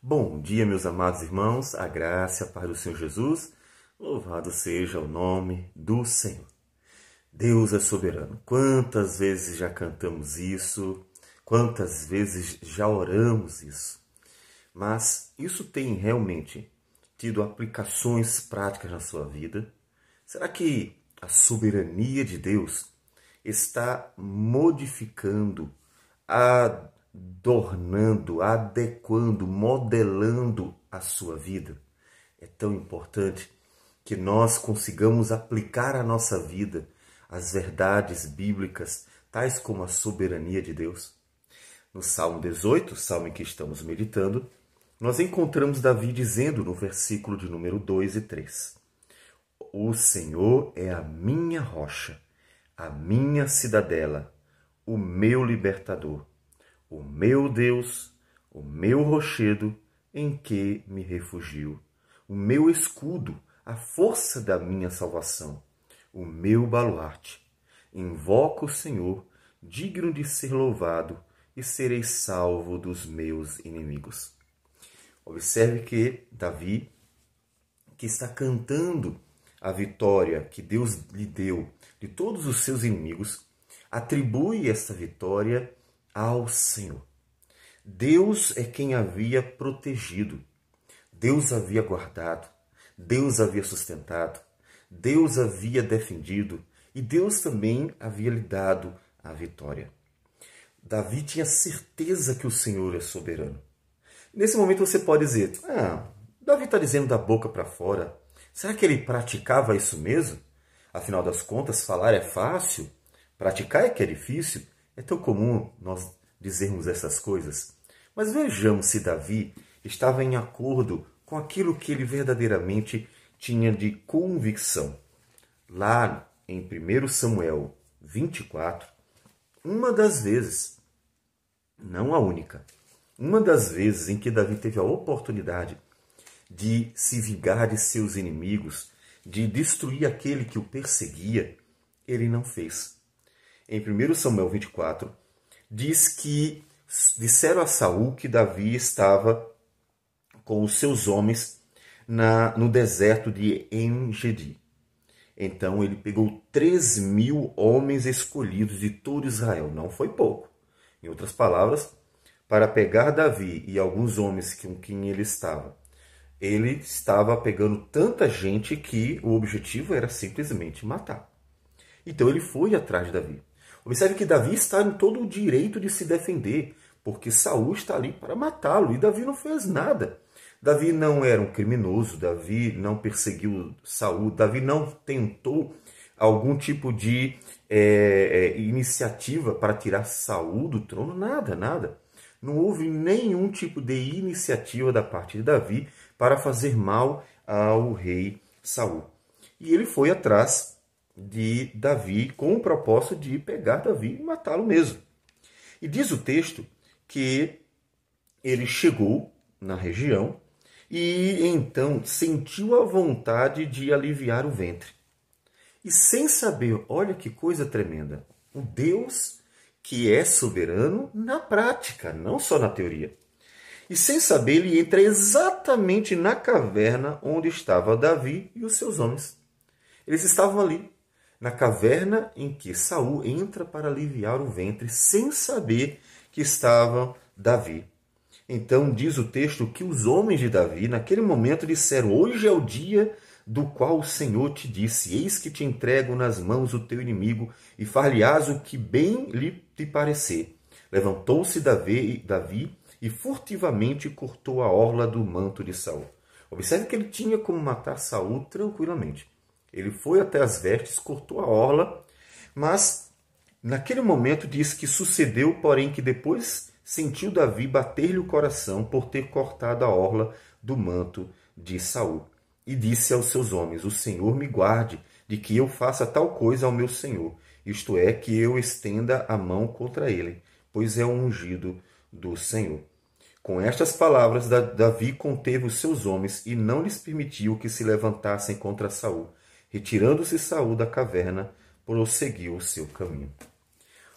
Bom dia, meus amados irmãos, a graça a paz do Senhor Jesus, louvado seja o nome do Senhor. Deus é soberano. Quantas vezes já cantamos isso, quantas vezes já oramos isso. Mas isso tem realmente tido aplicações práticas na sua vida? Será que a soberania de Deus está modificando, adornando, adequando, modelando a sua vida? É tão importante que nós consigamos aplicar à nossa vida as verdades bíblicas, tais como a soberania de Deus. No Salmo 18, salmo em que estamos meditando, nós encontramos Davi dizendo no versículo de número 2 e 3: O Senhor é a minha rocha, a minha cidadela, o meu libertador, o meu Deus, o meu rochedo em que me refugio, o meu escudo, a força da minha salvação, o meu baluarte. Invoco o Senhor, digno de ser louvado, e serei salvo dos meus inimigos. Observe que Davi, que está cantando a vitória que Deus lhe deu de todos os seus inimigos, atribui esta vitória ao Senhor. Deus é quem havia protegido, Deus havia guardado, Deus havia sustentado, Deus havia defendido e Deus também havia lhe dado a vitória. Davi tinha certeza que o Senhor é soberano. Nesse momento você pode dizer: Ah, Davi está dizendo da boca para fora. Será que ele praticava isso mesmo? Afinal das contas, falar é fácil, praticar é que é difícil. É tão comum nós dizermos essas coisas. Mas vejamos se Davi estava em acordo com aquilo que ele verdadeiramente tinha de convicção. Lá em 1 Samuel 24, uma das vezes, não a única, uma das vezes em que Davi teve a oportunidade de se vingar de seus inimigos, de destruir aquele que o perseguia, ele não fez. Em 1 Samuel 24, diz que disseram a Saul que Davi estava com os seus homens na, no deserto de Engedi. Então ele pegou 3 mil homens escolhidos de todo Israel. Não foi pouco. Em outras palavras, para pegar Davi e alguns homens com quem ele estava. Ele estava pegando tanta gente que o objetivo era simplesmente matar. Então ele foi atrás de Davi. Observe que Davi está em todo o direito de se defender, porque Saul está ali para matá-lo e Davi não fez nada. Davi não era um criminoso, Davi não perseguiu Saul, Davi não tentou algum tipo de é, é, iniciativa para tirar Saul do trono, nada, nada não houve nenhum tipo de iniciativa da parte de Davi para fazer mal ao rei Saul. E ele foi atrás de Davi com o propósito de pegar Davi e matá-lo mesmo. E diz o texto que ele chegou na região e então sentiu a vontade de aliviar o ventre. E sem saber, olha que coisa tremenda, o Deus que é soberano na prática, não só na teoria. E sem saber, ele entra exatamente na caverna onde estava Davi e os seus homens. Eles estavam ali, na caverna em que Saul entra para aliviar o ventre, sem saber que estava Davi. Então diz o texto que os homens de Davi, naquele momento, disseram: Hoje é o dia do qual o Senhor te disse: Eis que te entrego nas mãos o teu inimigo, e far-lhe-ás o que bem lhe te parecer. Levantou-se Davi, Davi e furtivamente cortou a orla do manto de Saul. Observe que ele tinha como matar Saul tranquilamente. Ele foi até as vestes, cortou a orla, mas naquele momento diz que sucedeu, porém, que depois sentiu Davi bater-lhe o coração por ter cortado a orla do manto de Saul e disse aos seus homens: O Senhor me guarde de que eu faça tal coisa ao meu senhor, isto é, que eu estenda a mão contra ele, pois é o ungido do Senhor. Com estas palavras, Davi conteve os seus homens e não lhes permitiu que se levantassem contra Saul. Retirando-se Saul da caverna, prosseguiu o seu caminho.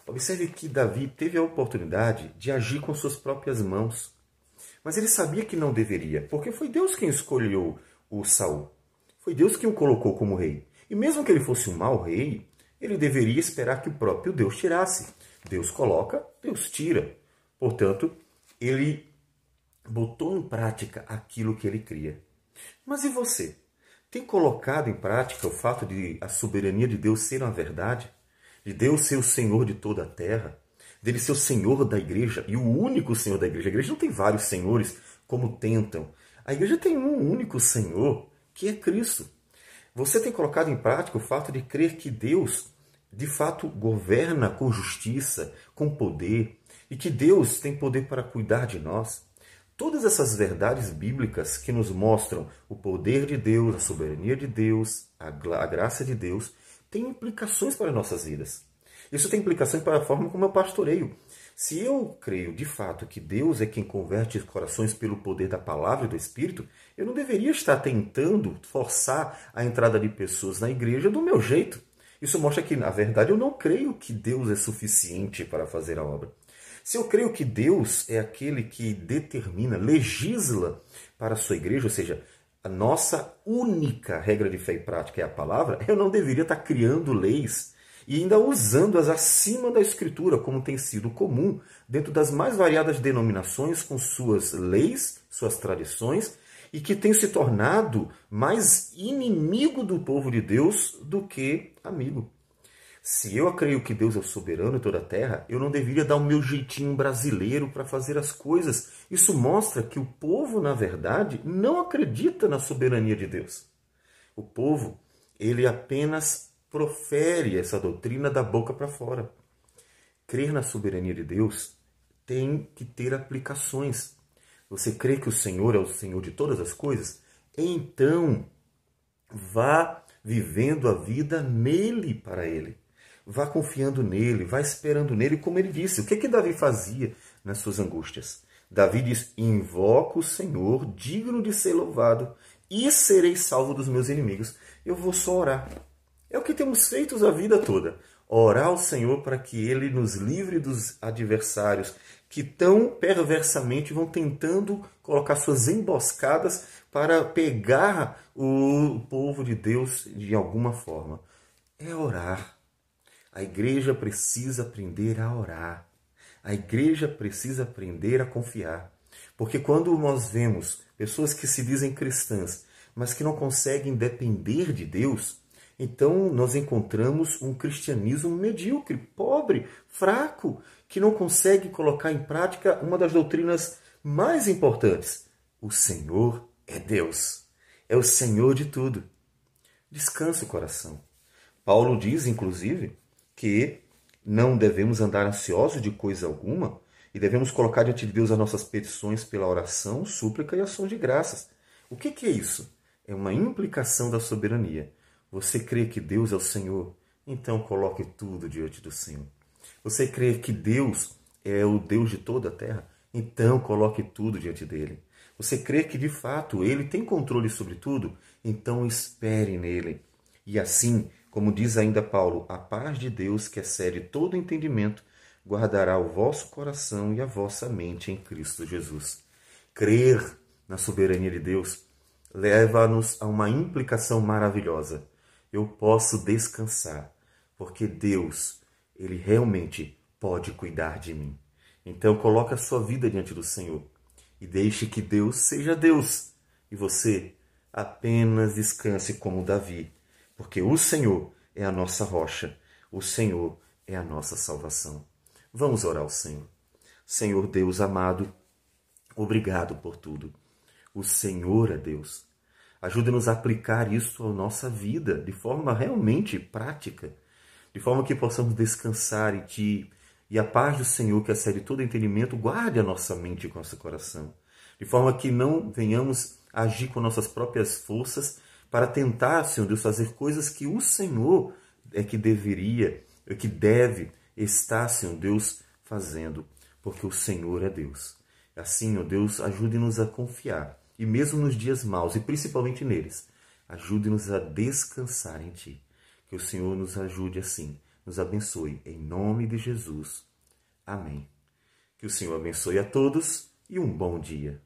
Observe que Davi teve a oportunidade de agir com suas próprias mãos. Mas ele sabia que não deveria, porque foi Deus quem escolheu o Saul. Foi Deus quem o colocou como rei. E mesmo que ele fosse um mau rei, ele deveria esperar que o próprio Deus tirasse. Deus coloca, Deus tira. Portanto, ele botou em prática aquilo que ele cria. Mas e você? Tem colocado em prática o fato de a soberania de Deus ser uma verdade? De Deus ser o Senhor de toda a terra? Dele ser o Senhor da igreja e o único Senhor da igreja? A igreja não tem vários senhores como tentam. A igreja tem um único Senhor, que é Cristo. Você tem colocado em prática o fato de crer que Deus, de fato, governa com justiça, com poder, e que Deus tem poder para cuidar de nós? Todas essas verdades bíblicas que nos mostram o poder de Deus, a soberania de Deus, a, a graça de Deus, têm implicações para nossas vidas. Isso tem implicações para a forma como eu pastoreio. Se eu creio de fato que Deus é quem converte corações pelo poder da palavra e do Espírito, eu não deveria estar tentando forçar a entrada de pessoas na igreja do meu jeito. Isso mostra que, na verdade, eu não creio que Deus é suficiente para fazer a obra. Se eu creio que Deus é aquele que determina, legisla para a sua igreja, ou seja, a nossa única regra de fé e prática é a palavra, eu não deveria estar criando leis e ainda usando-as acima da Escritura, como tem sido comum dentro das mais variadas denominações, com suas leis, suas tradições, e que tem se tornado mais inimigo do povo de Deus do que amigo. Se eu creio que Deus é o soberano em toda a terra, eu não deveria dar o meu jeitinho brasileiro para fazer as coisas. Isso mostra que o povo, na verdade, não acredita na soberania de Deus. O povo, ele apenas profere essa doutrina da boca para fora. Crer na soberania de Deus tem que ter aplicações. Você crê que o Senhor é o Senhor de todas as coisas? Então, vá vivendo a vida nele para ele. Vá confiando nele, vá esperando nele, como ele disse. O que que Davi fazia nas suas angústias? Davi diz: Invoco o Senhor, digno de ser louvado, e serei salvo dos meus inimigos. Eu vou só orar. É o que temos feito a vida toda. Orar ao Senhor para que Ele nos livre dos adversários que tão perversamente vão tentando colocar suas emboscadas para pegar o povo de Deus de alguma forma. É orar. A igreja precisa aprender a orar. A igreja precisa aprender a confiar. Porque quando nós vemos pessoas que se dizem cristãs, mas que não conseguem depender de Deus, então, nós encontramos um cristianismo medíocre, pobre, fraco, que não consegue colocar em prática uma das doutrinas mais importantes: o Senhor é Deus, é o Senhor de tudo. Descanse o coração. Paulo diz, inclusive, que não devemos andar ansiosos de coisa alguma e devemos colocar diante de Deus as nossas petições pela oração, súplica e ações de graças. O que, que é isso? É uma implicação da soberania. Você crê que Deus é o Senhor? Então coloque tudo diante do Senhor. Você crê que Deus é o Deus de toda a terra? Então coloque tudo diante dele. Você crê que de fato ele tem controle sobre tudo? Então espere nele. E assim, como diz ainda Paulo, a paz de Deus, que excede todo entendimento, guardará o vosso coração e a vossa mente em Cristo Jesus. Crer na soberania de Deus leva-nos a uma implicação maravilhosa eu posso descansar, porque Deus, ele realmente pode cuidar de mim. Então coloque a sua vida diante do Senhor e deixe que Deus seja Deus e você apenas descanse como Davi, porque o Senhor é a nossa rocha, o Senhor é a nossa salvação. Vamos orar ao Senhor. Senhor Deus amado, obrigado por tudo. O Senhor é Deus. Ajude-nos a aplicar isso à nossa vida de forma realmente prática, de forma que possamos descansar em Ti e a paz do Senhor, que excede todo entendimento, guarde a nossa mente e nosso coração, de forma que não venhamos agir com nossas próprias forças para tentar, Senhor Deus, fazer coisas que o Senhor é que deveria, é que deve estar, Senhor Deus, fazendo, porque o Senhor é Deus. Assim, ó Deus, ajude-nos a confiar e mesmo nos dias maus, e principalmente neles, ajude-nos a descansar em Ti. Que o Senhor nos ajude assim, nos abençoe, em nome de Jesus. Amém. Que o Senhor abençoe a todos e um bom dia.